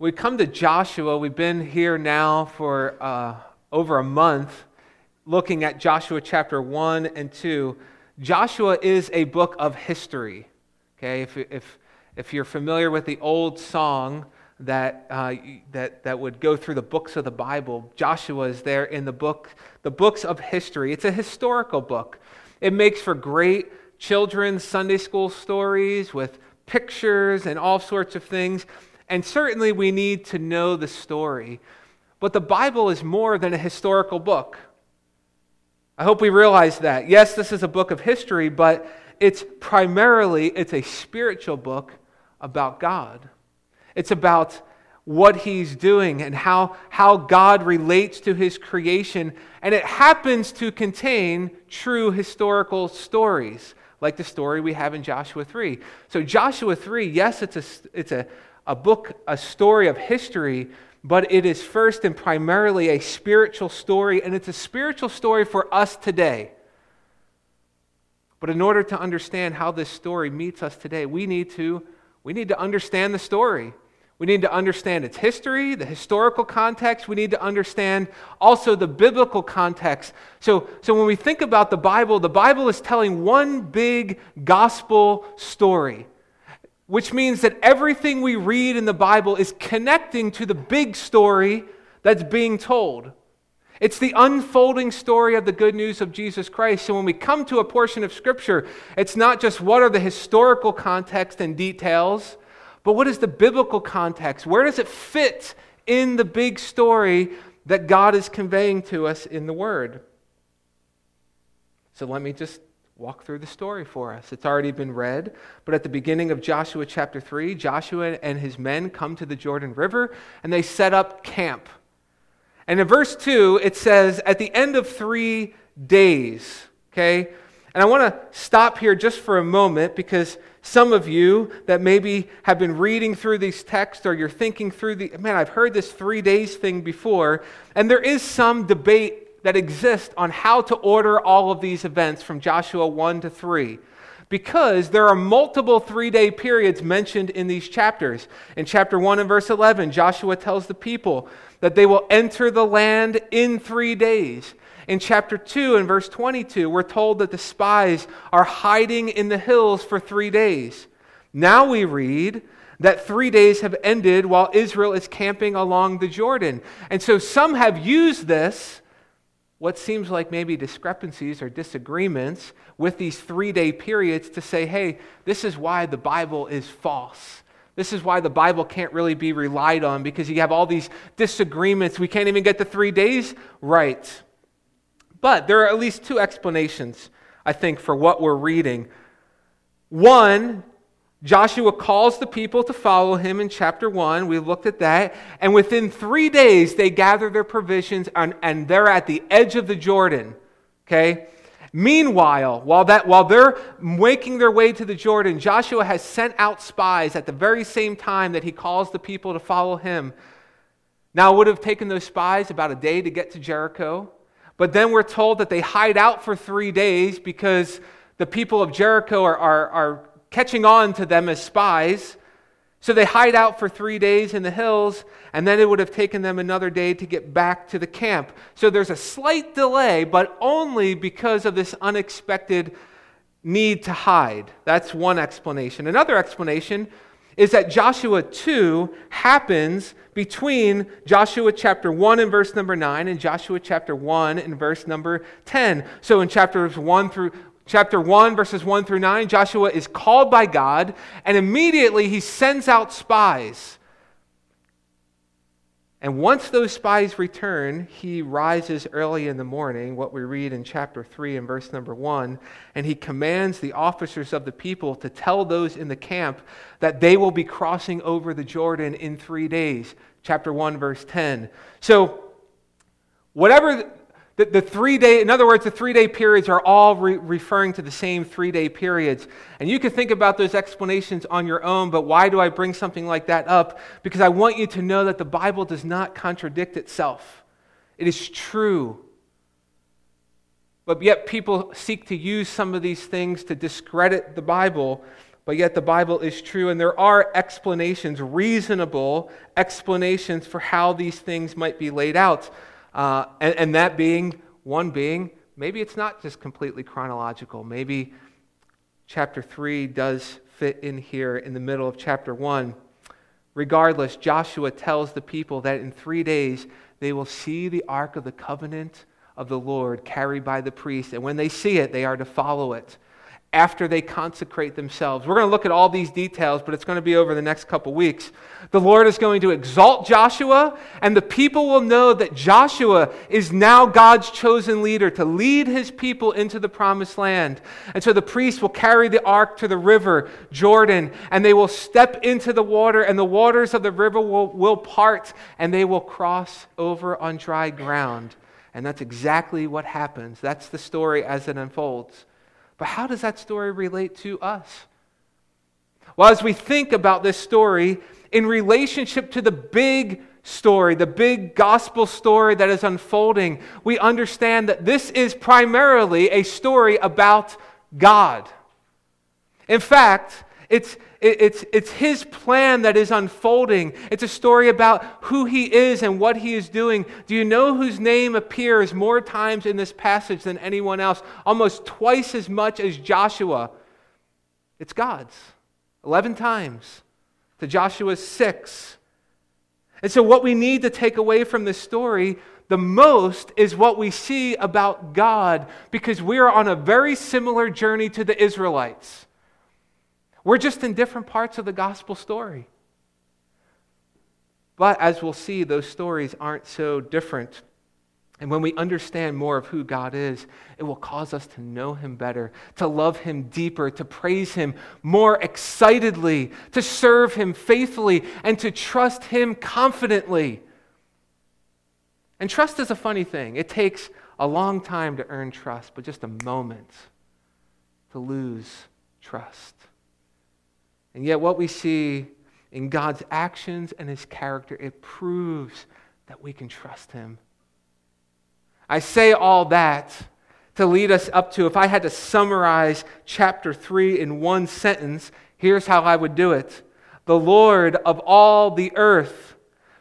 We come to Joshua. We've been here now for uh, over a month looking at Joshua chapter 1 and 2. Joshua is a book of history. Okay, if, if, if you're familiar with the old song that, uh, that, that would go through the books of the Bible, Joshua is there in the book, the books of history. It's a historical book. It makes for great children's Sunday school stories with pictures and all sorts of things. And certainly we need to know the story. But the Bible is more than a historical book. I hope we realize that. Yes, this is a book of history, but it's primarily it's a spiritual book about God. It's about what he's doing and how, how God relates to his creation. And it happens to contain true historical stories, like the story we have in Joshua 3. So, Joshua 3, yes, it's a, it's a, a book, a story of history, but it is first and primarily a spiritual story, and it's a spiritual story for us today. But in order to understand how this story meets us today, we need to, we need to understand the story. We need to understand its history, the historical context. We need to understand also the biblical context. So, so when we think about the Bible, the Bible is telling one big gospel story which means that everything we read in the Bible is connecting to the big story that's being told. It's the unfolding story of the good news of Jesus Christ. So when we come to a portion of Scripture, it's not just what are the historical context and details, but what is the biblical context? Where does it fit in the big story that God is conveying to us in the Word? So let me just walk through the story for us. It's already been read, but at the beginning of Joshua chapter 3, Joshua and his men come to the Jordan River and they set up camp. And in verse 2, it says, at the end of three days, okay? And I want to stop here just for a moment because some of you that maybe have been reading through these texts or you're thinking through the, man, I've heard this three days thing before, and there is some debate that exist on how to order all of these events from Joshua 1 to 3 because there are multiple three day periods mentioned in these chapters. In chapter 1 and verse 11, Joshua tells the people that they will enter the land in three days. In chapter 2 and verse 22, we're told that the spies are hiding in the hills for three days. Now we read that three days have ended while Israel is camping along the Jordan. And so some have used this what seems like maybe discrepancies or disagreements with these three day periods to say, hey, this is why the Bible is false. This is why the Bible can't really be relied on because you have all these disagreements. We can't even get the three days right. But there are at least two explanations, I think, for what we're reading. One, Joshua calls the people to follow him in chapter 1. We looked at that. And within three days, they gather their provisions and, and they're at the edge of the Jordan. Okay? Meanwhile, while, that, while they're making their way to the Jordan, Joshua has sent out spies at the very same time that he calls the people to follow him. Now, it would have taken those spies about a day to get to Jericho. But then we're told that they hide out for three days because the people of Jericho are, are, are catching on to them as spies. So they hide out for three days in the hills, and then it would have taken them another day to get back to the camp. So there's a slight delay, but only because of this unexpected need to hide. That's one explanation. Another explanation is that Joshua 2 happens between Joshua chapter 1 and verse number 9 and Joshua chapter 1 and verse number 10. So in chapters 1 through chapter 1, verses 1 through 9, Joshua is called by God, and immediately he sends out spies. And once those spies return, he rises early in the morning, what we read in chapter 3 and verse number 1, and he commands the officers of the people to tell those in the camp that they will be crossing over the Jordan in three days. Chapter 1, verse 10. So, whatever the, the three day, in other words, the three day periods are all re- referring to the same three day periods. And you can think about those explanations on your own, but why do I bring something like that up? Because I want you to know that the Bible does not contradict itself, it is true. But yet, people seek to use some of these things to discredit the Bible. but yet the Bible is true, and there are explanations, reasonable explanations for how these things might be laid out. Uh, and, and that being, one being, maybe it's not just completely chronological. Maybe chapter 3 does fit in here in the middle of chapter 1. Regardless, Joshua tells the people that in three days they will see the Ark of the Covenant of the Lord carried by the priest. And when they see it, they are to follow it after they consecrate themselves. We're going to look at all these details, but it's going to be over the next couple weeks. The Lord is going to exalt Joshua, and the people will know that Joshua is now God's chosen leader to lead his people into the promised land. And so the priests will carry the ark to the river, Jordan, and they will step into the water, and the waters of the river will, will part, and they will cross over on dry ground. And that's exactly what happens. That's the story as it unfolds. But how does that story relate to us? Well, as we think about this story in relationship to the big story, the big gospel story that is unfolding, we understand that this is primarily a story about God. In fact, it's, it's, it's his plan that is unfolding. It's a story about who he is and what he is doing. Do you know whose name appears more times in this passage than anyone else? Almost twice as much as Joshua. It's God's. 11 times to Joshua's 6. And so, what we need to take away from this story the most is what we see about God because we are on a very similar journey to the Israelites. We're just in different parts of the gospel story. But as we'll see, those stories aren't so different. And when we understand more of who God is, it will cause us to know Him better, to love Him deeper, to praise Him more excitedly, to serve Him faithfully, and to trust Him confidently. And trust is a funny thing. It takes a long time to earn trust, but just a moment to lose trust. And yet, what we see in God's actions and his character, it proves that we can trust him. I say all that to lead us up to, if I had to summarize chapter 3 in one sentence, here's how I would do it The Lord of all the earth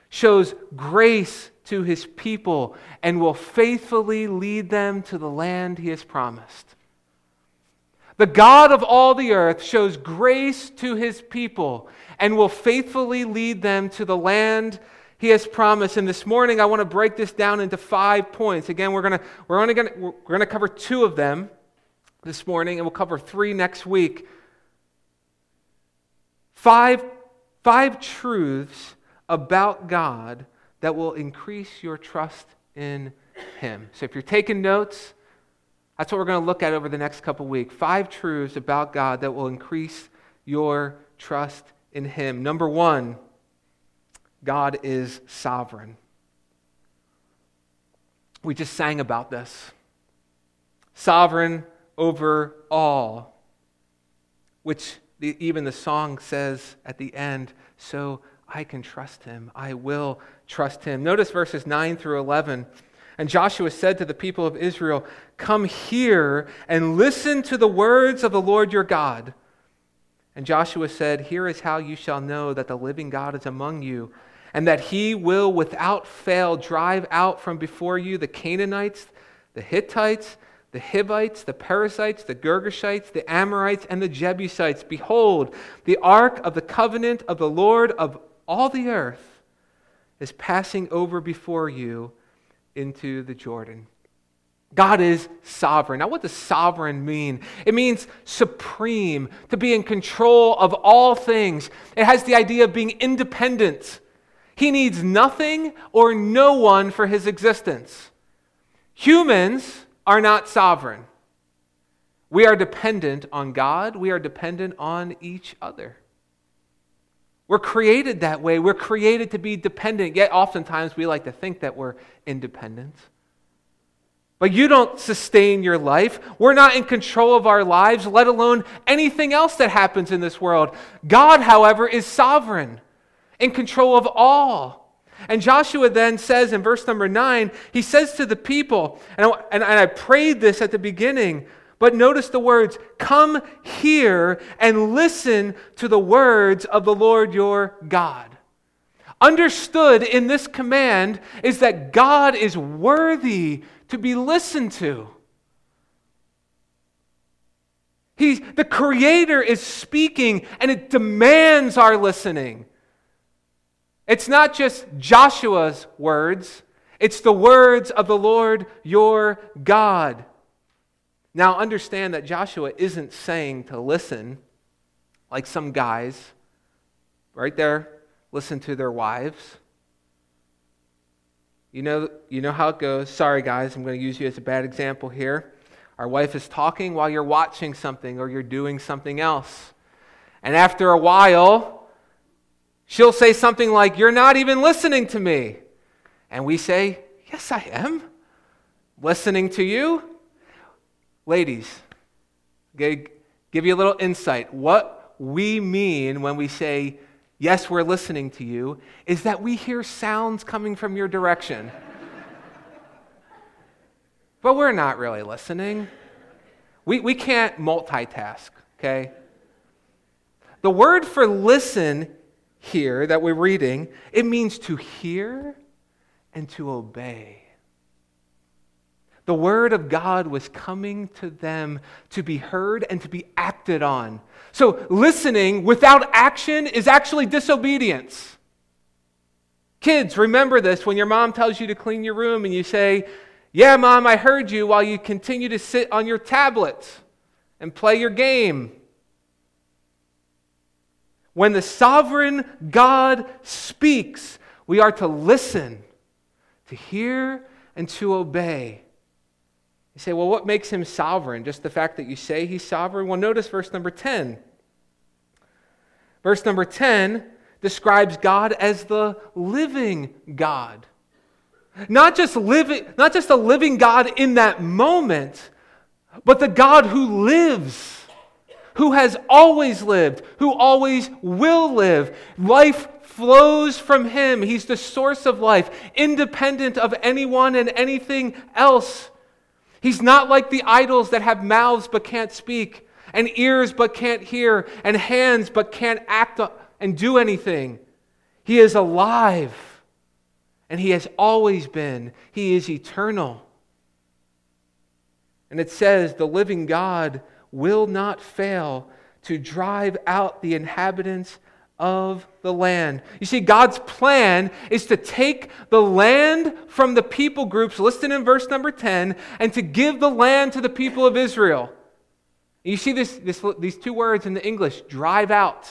shows grace to his people and will faithfully lead them to the land he has promised. The God of all the earth shows grace to his people and will faithfully lead them to the land he has promised. And this morning, I want to break this down into five points. Again, we're, gonna, we're only going to, we're going to cover two of them this morning, and we'll cover three next week. Five, five truths about God that will increase your trust in him. So if you're taking notes, that's what we're going to look at over the next couple weeks. Five truths about God that will increase your trust in Him. Number one, God is sovereign. We just sang about this. Sovereign over all, which the, even the song says at the end, so I can trust him. I will trust him. Notice verses 9 through 11. And Joshua said to the people of Israel, Come here and listen to the words of the Lord your God. And Joshua said, Here is how you shall know that the living God is among you, and that he will without fail drive out from before you the Canaanites, the Hittites, the Hivites, the Perizzites, the Girgashites, the Amorites, and the Jebusites. Behold, the ark of the covenant of the Lord of all the earth is passing over before you into the Jordan. God is sovereign. Now, what does sovereign mean? It means supreme, to be in control of all things. It has the idea of being independent. He needs nothing or no one for his existence. Humans are not sovereign. We are dependent on God, we are dependent on each other. We're created that way. We're created to be dependent, yet oftentimes we like to think that we're independent. But you don't sustain your life. We're not in control of our lives, let alone anything else that happens in this world. God, however, is sovereign, in control of all. And Joshua then says in verse number nine, he says to the people, and I, and, I prayed this at the beginning, But notice the words come here and listen to the words of the Lord your God. Understood in this command is that God is worthy to be listened to. He's, the Creator is speaking and it demands our listening. It's not just Joshua's words, it's the words of the Lord your God. Now, understand that Joshua isn't saying to listen like some guys right there listen to their wives. You know, you know how it goes. Sorry, guys, I'm going to use you as a bad example here. Our wife is talking while you're watching something or you're doing something else. And after a while, she'll say something like, You're not even listening to me. And we say, Yes, I am. Listening to you. Ladies, give you a little insight. What we mean when we say, Yes, we're listening to you, is that we hear sounds coming from your direction. but we're not really listening. We, we can't multitask, okay? The word for listen here that we're reading, it means to hear and to obey. The word of God was coming to them to be heard and to be acted on. So, listening without action is actually disobedience. Kids, remember this when your mom tells you to clean your room and you say, Yeah, mom, I heard you, while you continue to sit on your tablet and play your game. When the sovereign God speaks, we are to listen, to hear, and to obey. You say, well, what makes him sovereign? Just the fact that you say he's sovereign? Well, notice verse number 10. Verse number 10 describes God as the living God. Not just living, not just a living God in that moment, but the God who lives, who has always lived, who always will live. Life flows from him. He's the source of life, independent of anyone and anything else. He's not like the idols that have mouths but can't speak, and ears but can't hear, and hands but can't act and do anything. He is alive, and He has always been. He is eternal. And it says, the living God will not fail to drive out the inhabitants of the land. You see, God's plan is to take the land from the people groups listed in verse number 10 and to give the land to the people of Israel. You see this, this, these two words in the English, drive out.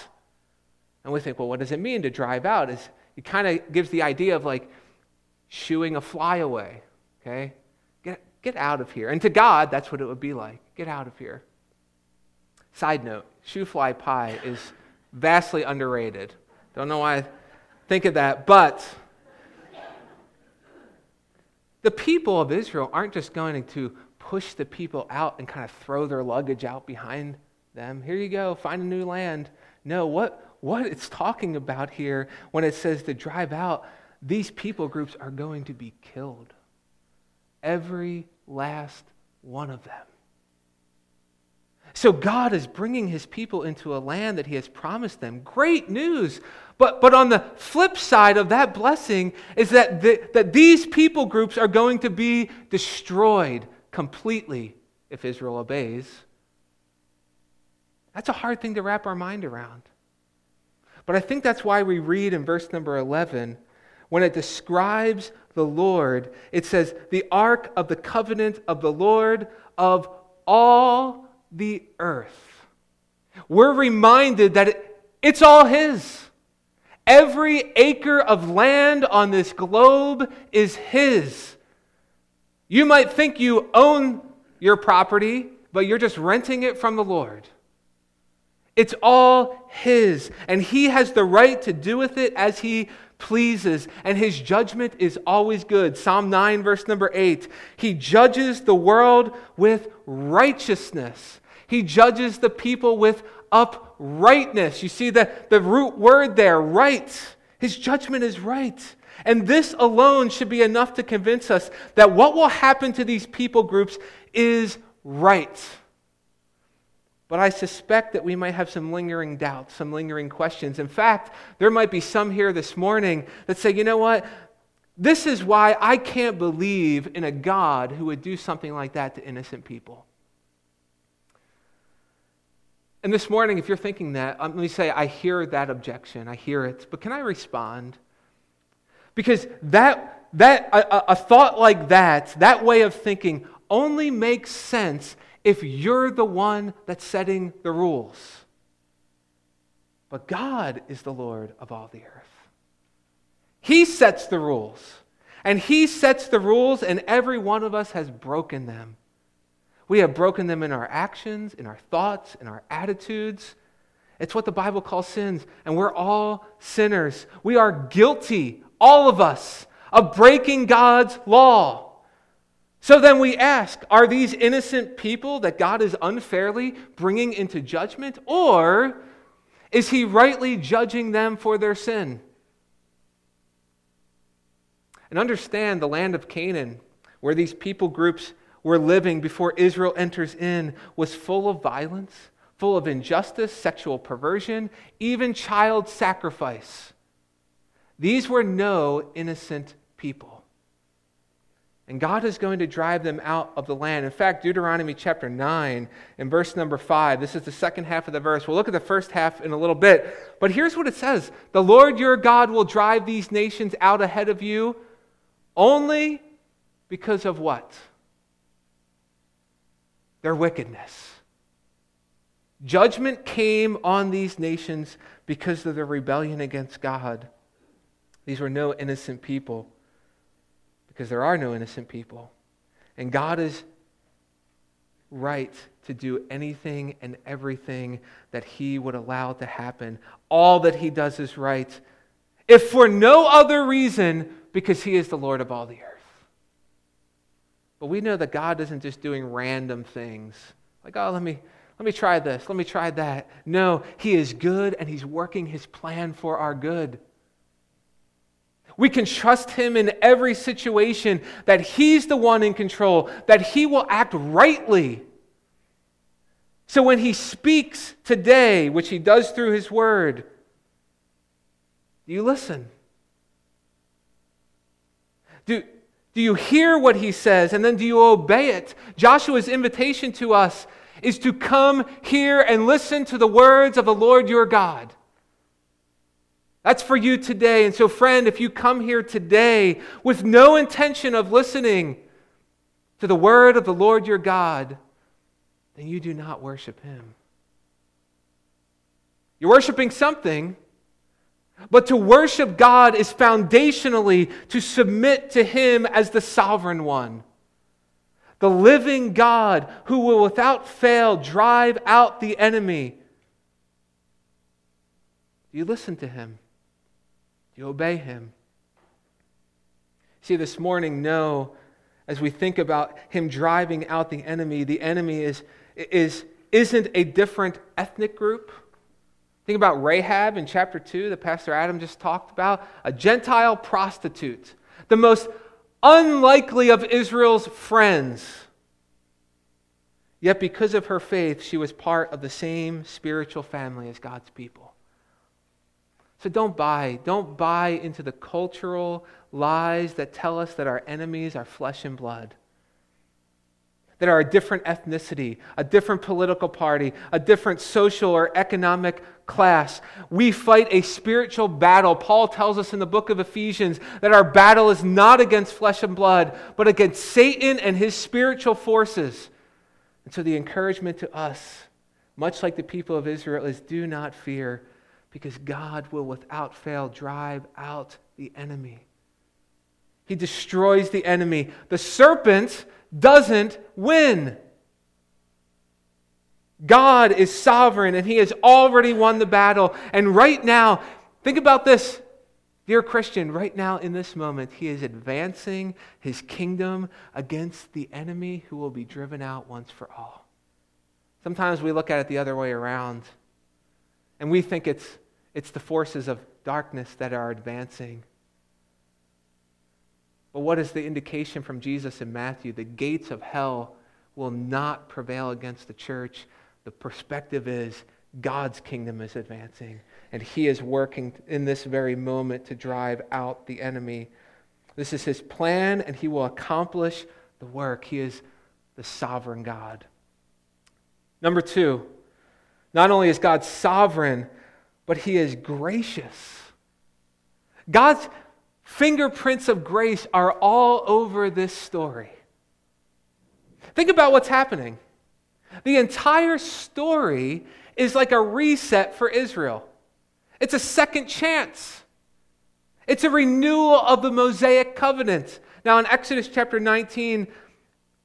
And we think, well, what does it mean to drive out? Is it kind of gives the idea of like shooing a fly away. Okay? Get, get out of here. And to God, that's what it would be like. Get out of here. Side note, shoo fly pie is vastly underrated. Don't know why I think of that, but the people of Israel aren't just going to push the people out and kind of throw their luggage out behind them. Here you go, find a new land. No, what, what it's talking about here when it says to drive out, these people groups are going to be killed. Every last one of them. So God is bringing his people into a land that he has promised them. Great news. But, but on the flip side of that blessing is that, the, that these people groups are going to be destroyed completely if Israel obeys. That's a hard thing to wrap our mind around. But I think that's why we read in verse number 11, when it describes the Lord, it says, the ark of the covenant of the Lord of all the earth. We're reminded that it, it's all His. Every acre of land on this globe is His. You might think you own your property, but you're just renting it from the Lord. It's all His, and He has the right to do with it as He pleases, and his judgment is always good. Psalm 9, verse number 8. He judges the world with righteousness, he judges the people with uprightness. You see the, the root word there, right. His judgment is right. And this alone should be enough to convince us that what will happen to these people groups is right. But I suspect that we might have some lingering doubts, some lingering questions. In fact, there might be some here this morning that say, you know what? This is why I can't believe in a God who would do something like that to innocent people. And this morning, if you're thinking that, um, let me say, I hear that objection. I hear it. But can I respond? Because that, that a, a thought like that, that way of thinking, only makes sense if you're the one that's setting the rules. But God is the Lord of all the earth. He sets the rules. And He sets the rules, and every one of us has broken them. We have broken them in our actions, in our thoughts, in our attitudes. It's what the Bible calls sins, and we're all sinners. We are guilty, all of us, of breaking God's law. So then we ask are these innocent people that God is unfairly bringing into judgment, or is he rightly judging them for their sin? And understand the land of Canaan, where these people groups were living before Israel enters in, was full of violence, full of injustice, sexual perversion, even child sacrifice. These were no innocent people. And God is going to drive them out of the land. In fact, Deuteronomy chapter 9 and verse number 5, this is the second half of the verse. We'll look at the first half in a little bit. But here's what it says The Lord your God will drive these nations out ahead of you only because of what? Their wickedness. Judgment came on these nations because of their rebellion against God. These were no innocent people because there are no innocent people. And God is right to do anything and everything that He would allow to happen. All that He does is right, if for no other reason, because He is the Lord of all the earth. But we know that God isn't just doing random things like, oh, let me. Let me try this. Let me try that. No, He is good and He's working His plan for our good. We can trust Him in every situation that He's the one in control, that He will act rightly. So when He speaks today, which He does through His Word, do you listen? Do, do you hear what He says and then do you obey it? Joshua's invitation to us is to come here and listen to the words of the Lord your God. That's for you today. And so, friend, if you come here today with no intention of listening to the word of the Lord your God, then you do not worship him. You're worshiping something, but to worship God is foundationally to submit to him as the sovereign one. The living God who will without fail drive out the enemy. Do you listen to him? You obey him. See, this morning, know as we think about him driving out the enemy, the enemy is, is, isn't a different ethnic group. Think about Rahab in chapter 2 that Pastor Adam just talked about, a Gentile prostitute, the most unlikely of Israel's friends. Yet, because of her faith, she was part of the same spiritual family as God's people. So don't buy. Don't buy into the cultural lies that tell us that our enemies are flesh and blood. That are a different ethnicity, a different political party, a different social or economic class. We fight a spiritual battle. Paul tells us in the book of Ephesians that our battle is not against flesh and blood, but against Satan and his spiritual forces. And so the encouragement to us, much like the people of Israel, is do not fear because God will without fail drive out the enemy. He destroys the enemy. The serpent doesn't win. God is sovereign and he has already won the battle. And right now, think about this, dear Christian, right now in this moment, he is advancing his kingdom against the enemy who will be driven out once for all. Sometimes we look at it the other way around. And we think it's, it's the forces of darkness that are advancing. But what is the indication from Jesus in Matthew? The gates of hell will not prevail against the church. The perspective is God's kingdom is advancing, and He is working in this very moment to drive out the enemy. This is His plan, and He will accomplish the work. He is the sovereign God. Number two, not only is God sovereign, but He is gracious. God's fingerprints of grace are all over this story. Think about what's happening. The entire story is like a reset for Israel. It's a second chance. It's a renewal of the Mosaic covenant. Now, in Exodus chapter 19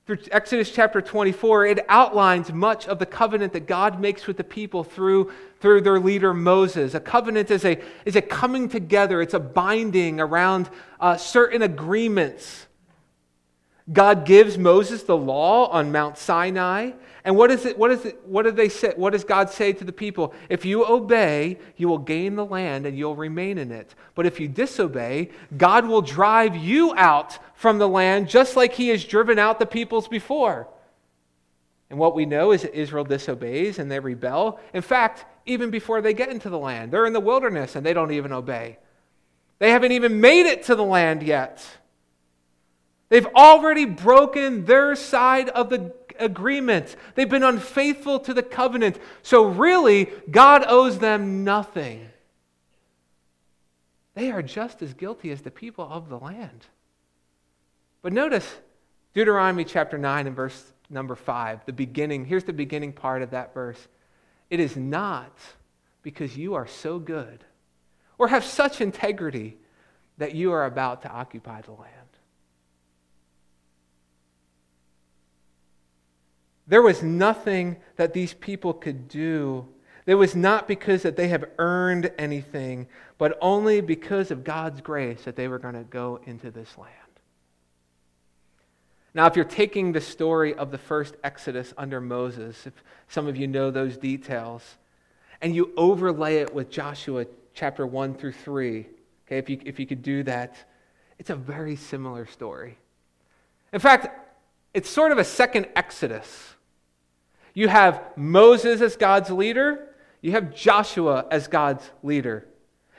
through Exodus chapter 24, it outlines much of the covenant that God makes with the people through, through their leader Moses. A covenant is a, is a coming together, it's a binding around uh, certain agreements. God gives Moses the law on Mount Sinai. And what is it? What is it? What do they say? What does God say to the people? If you obey, you will gain the land and you'll remain in it. But if you disobey, God will drive you out from the land just like he has driven out the peoples before. And what we know is that Israel disobeys and they rebel. In fact, even before they get into the land, they're in the wilderness and they don't even obey. They haven't even made it to the land yet. They've already broken their side of the agreement. They've been unfaithful to the covenant. So, really, God owes them nothing. They are just as guilty as the people of the land. But notice Deuteronomy chapter 9 and verse number 5, the beginning. Here's the beginning part of that verse. It is not because you are so good or have such integrity that you are about to occupy the land. There was nothing that these people could do. It was not because that they have earned anything, but only because of God's grace that they were going to go into this land. Now, if you're taking the story of the first Exodus under Moses, if some of you know those details, and you overlay it with Joshua chapter 1 through 3, okay, if you, if you could do that, it's a very similar story. In fact, it's sort of a second Exodus. You have Moses as God's leader, you have Joshua as God's leader.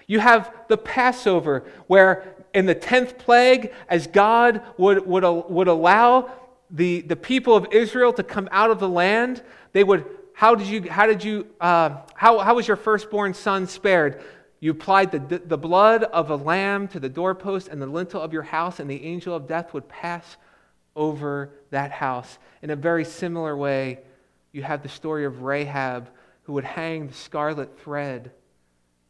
You have the Passover, where in the 10th plague, as God would, would, would allow the, the people of Israel to come out of the land, they would, how did you, how did you, uh, how, how was your firstborn son spared? You applied the, the blood of a lamb to the doorpost and the lintel of your house, and the angel of death would pass over that house. In a very similar way, you have the story of Rahab who would hang the scarlet thread.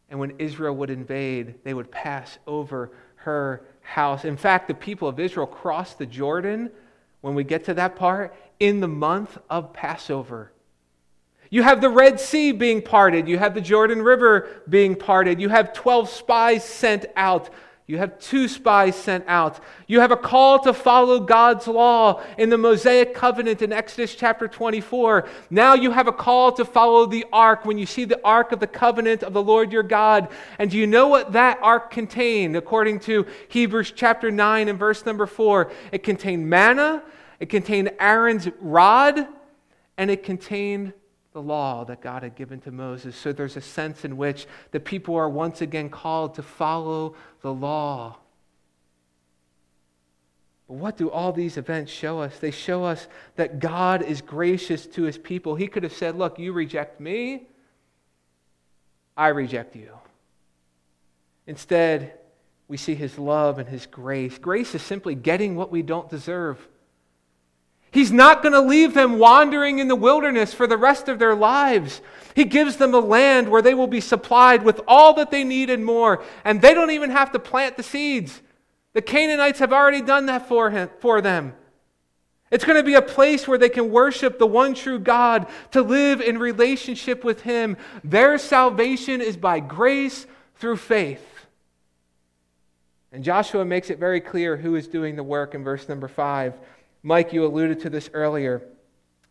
And when Israel would invade, they would pass over her house. In fact, the people of Israel crossed the Jordan, when we get to that part, in the month of Passover. You have the Red Sea being parted. You have the Jordan River being parted. You have 12 spies sent out you have two spies sent out. You have a call to follow God's law in the Mosaic covenant in Exodus chapter 24. Now you have a call to follow the ark when you see the ark of the covenant of the Lord your God. And do you know what that ark contained? According to Hebrews chapter 9 and verse number 4, it contained manna, it contained Aaron's rod, and it contained the law that God had given to Moses. So there's a sense in which the people are once again called to follow the law. But what do all these events show us? They show us that God is gracious to his people. He could have said, Look, you reject me, I reject you. Instead, we see his love and his grace. Grace is simply getting what we don't deserve. He's not going to leave them wandering in the wilderness for the rest of their lives. He gives them a land where they will be supplied with all that they need and more, and they don't even have to plant the seeds. The Canaanites have already done that for, him, for them. It's going to be a place where they can worship the one true God, to live in relationship with Him. Their salvation is by grace through faith. And Joshua makes it very clear who is doing the work in verse number 5. Mike, you alluded to this earlier.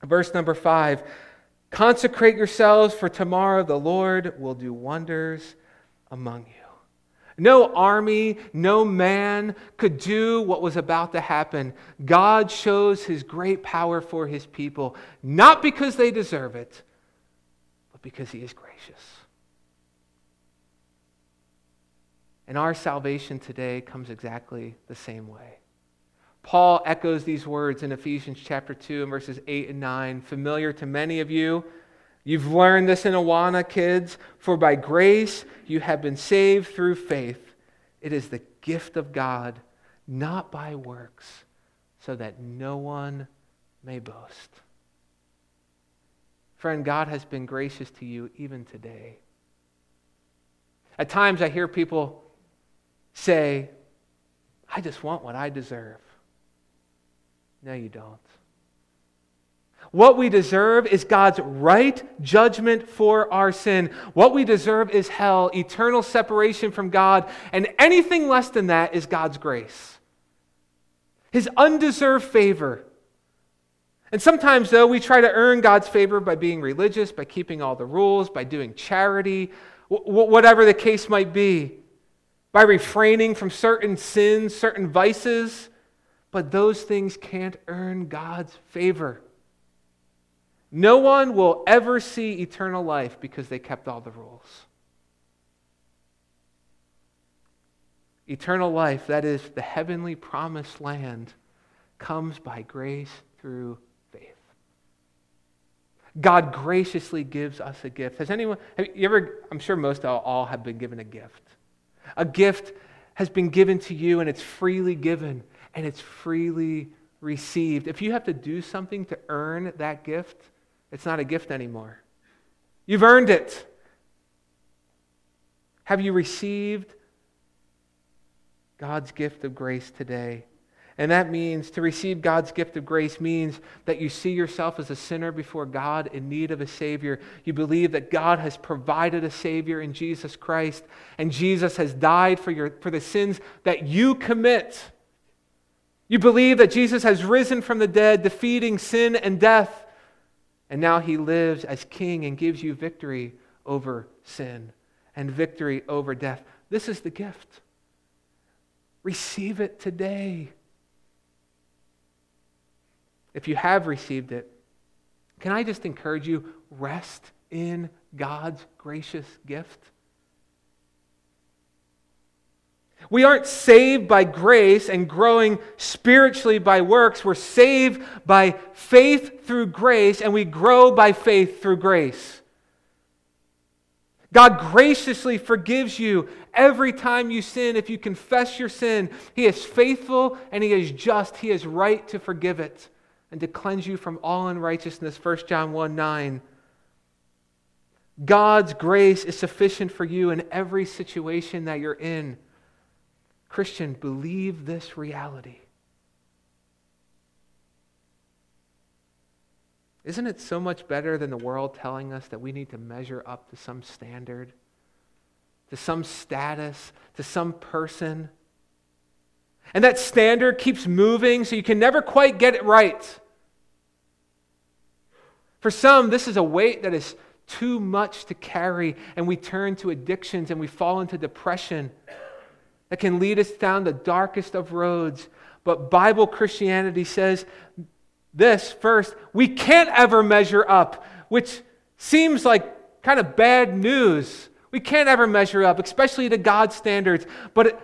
Verse number five Consecrate yourselves, for tomorrow the Lord will do wonders among you. No army, no man could do what was about to happen. God shows his great power for his people, not because they deserve it, but because he is gracious. And our salvation today comes exactly the same way. Paul echoes these words in Ephesians chapter 2 and verses 8 and 9, familiar to many of you. You've learned this in Awana, kids. For by grace you have been saved through faith. It is the gift of God, not by works, so that no one may boast. Friend, God has been gracious to you even today. At times I hear people say, I just want what I deserve. No, you don't. What we deserve is God's right judgment for our sin. What we deserve is hell, eternal separation from God, and anything less than that is God's grace. His undeserved favor. And sometimes, though, we try to earn God's favor by being religious, by keeping all the rules, by doing charity, whatever the case might be, by refraining from certain sins, certain vices. But those things can't earn God's favor. No one will ever see eternal life because they kept all the rules. Eternal life, that is the heavenly promised land, comes by grace through faith. God graciously gives us a gift. Has anyone, have you ever, I'm sure most all have been given a gift. A gift has been given to you and it's freely given and it's freely received. If you have to do something to earn that gift, it's not a gift anymore. You've earned it. Have you received God's gift of grace today? And that means to receive God's gift of grace means that you see yourself as a sinner before God in need of a Savior. You believe that God has provided a Savior in Jesus Christ, and Jesus has died for, your, for the sins that you commit. You believe that Jesus has risen from the dead, defeating sin and death. And now he lives as king and gives you victory over sin and victory over death. This is the gift. Receive it today. If you have received it, can I just encourage you rest in God's gracious gift? We aren't saved by grace and growing spiritually by works. We're saved by faith through grace, and we grow by faith through grace. God graciously forgives you every time you sin. If you confess your sin, He is faithful and He is just. He is right to forgive it and to cleanse you from all unrighteousness. 1 John 1 9. God's grace is sufficient for you in every situation that you're in. Christian, believe this reality. Isn't it so much better than the world telling us that we need to measure up to some standard, to some status, to some person? And that standard keeps moving so you can never quite get it right. For some, this is a weight that is too much to carry, and we turn to addictions and we fall into depression that can lead us down the darkest of roads. But Bible Christianity says this first we can't ever measure up, which seems like kind of bad news. We can't ever measure up, especially to God's standards. But it,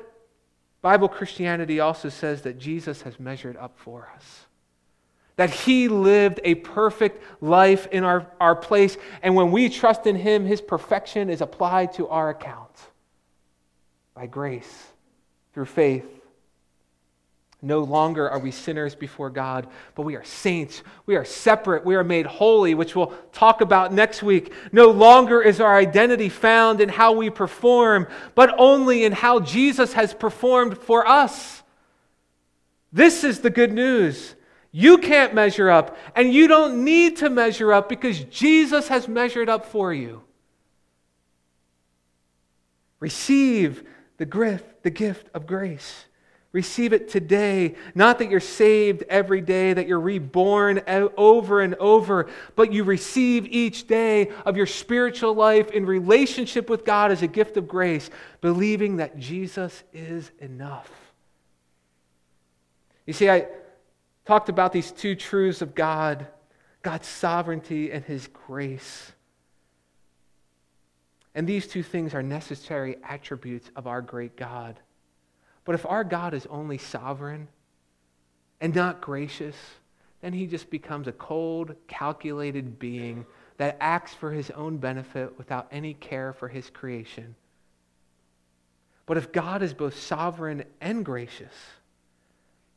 Bible Christianity also says that Jesus has measured up for us. That he lived a perfect life in our, our place. And when we trust in him, his perfection is applied to our account by grace through faith. No longer are we sinners before God, but we are saints. We are separate. We are made holy, which we'll talk about next week. No longer is our identity found in how we perform, but only in how Jesus has performed for us. This is the good news. You can't measure up, and you don't need to measure up because Jesus has measured up for you. Receive the gift, the gift of grace. Receive it today. Not that you're saved every day, that you're reborn over and over, but you receive each day of your spiritual life in relationship with God as a gift of grace, believing that Jesus is enough. You see, I talked about these two truths of God God's sovereignty and His grace. And these two things are necessary attributes of our great God. But if our God is only sovereign and not gracious, then he just becomes a cold, calculated being that acts for his own benefit without any care for his creation. But if God is both sovereign and gracious,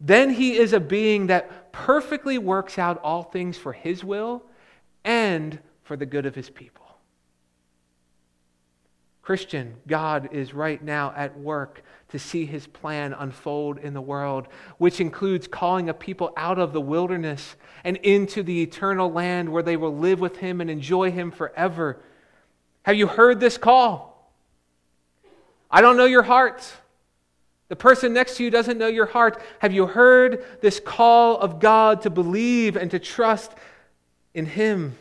then he is a being that perfectly works out all things for his will and for the good of his people. Christian, God is right now at work to see his plan unfold in the world, which includes calling a people out of the wilderness and into the eternal land where they will live with him and enjoy him forever. Have you heard this call? I don't know your heart. The person next to you doesn't know your heart. Have you heard this call of God to believe and to trust in him?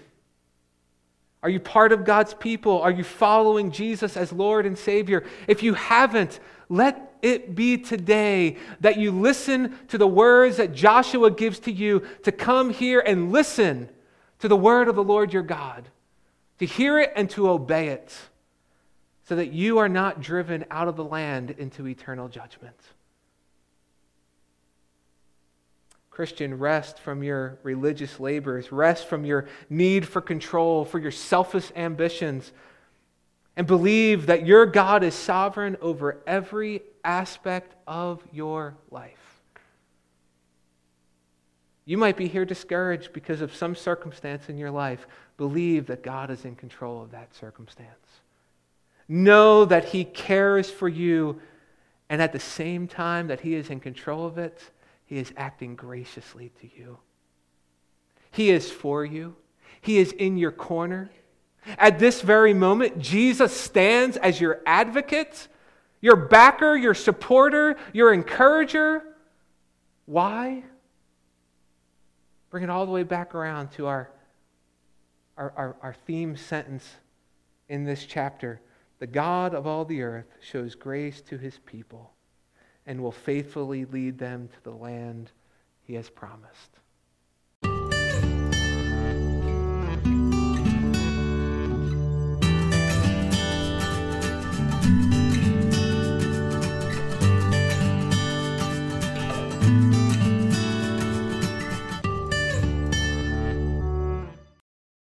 Are you part of God's people? Are you following Jesus as Lord and Savior? If you haven't, let it be today that you listen to the words that Joshua gives to you to come here and listen to the word of the Lord your God, to hear it and to obey it, so that you are not driven out of the land into eternal judgment. Christian, rest from your religious labors, rest from your need for control, for your selfish ambitions, and believe that your God is sovereign over every aspect of your life. You might be here discouraged because of some circumstance in your life. Believe that God is in control of that circumstance. Know that He cares for you, and at the same time that He is in control of it, he is acting graciously to you. He is for you, He is in your corner. At this very moment, Jesus stands as your advocate, your backer, your supporter, your encourager. Why? Bring it all the way back around to our, our, our, our theme sentence in this chapter. The God of all the earth shows grace to his people and will faithfully lead them to the land he has promised.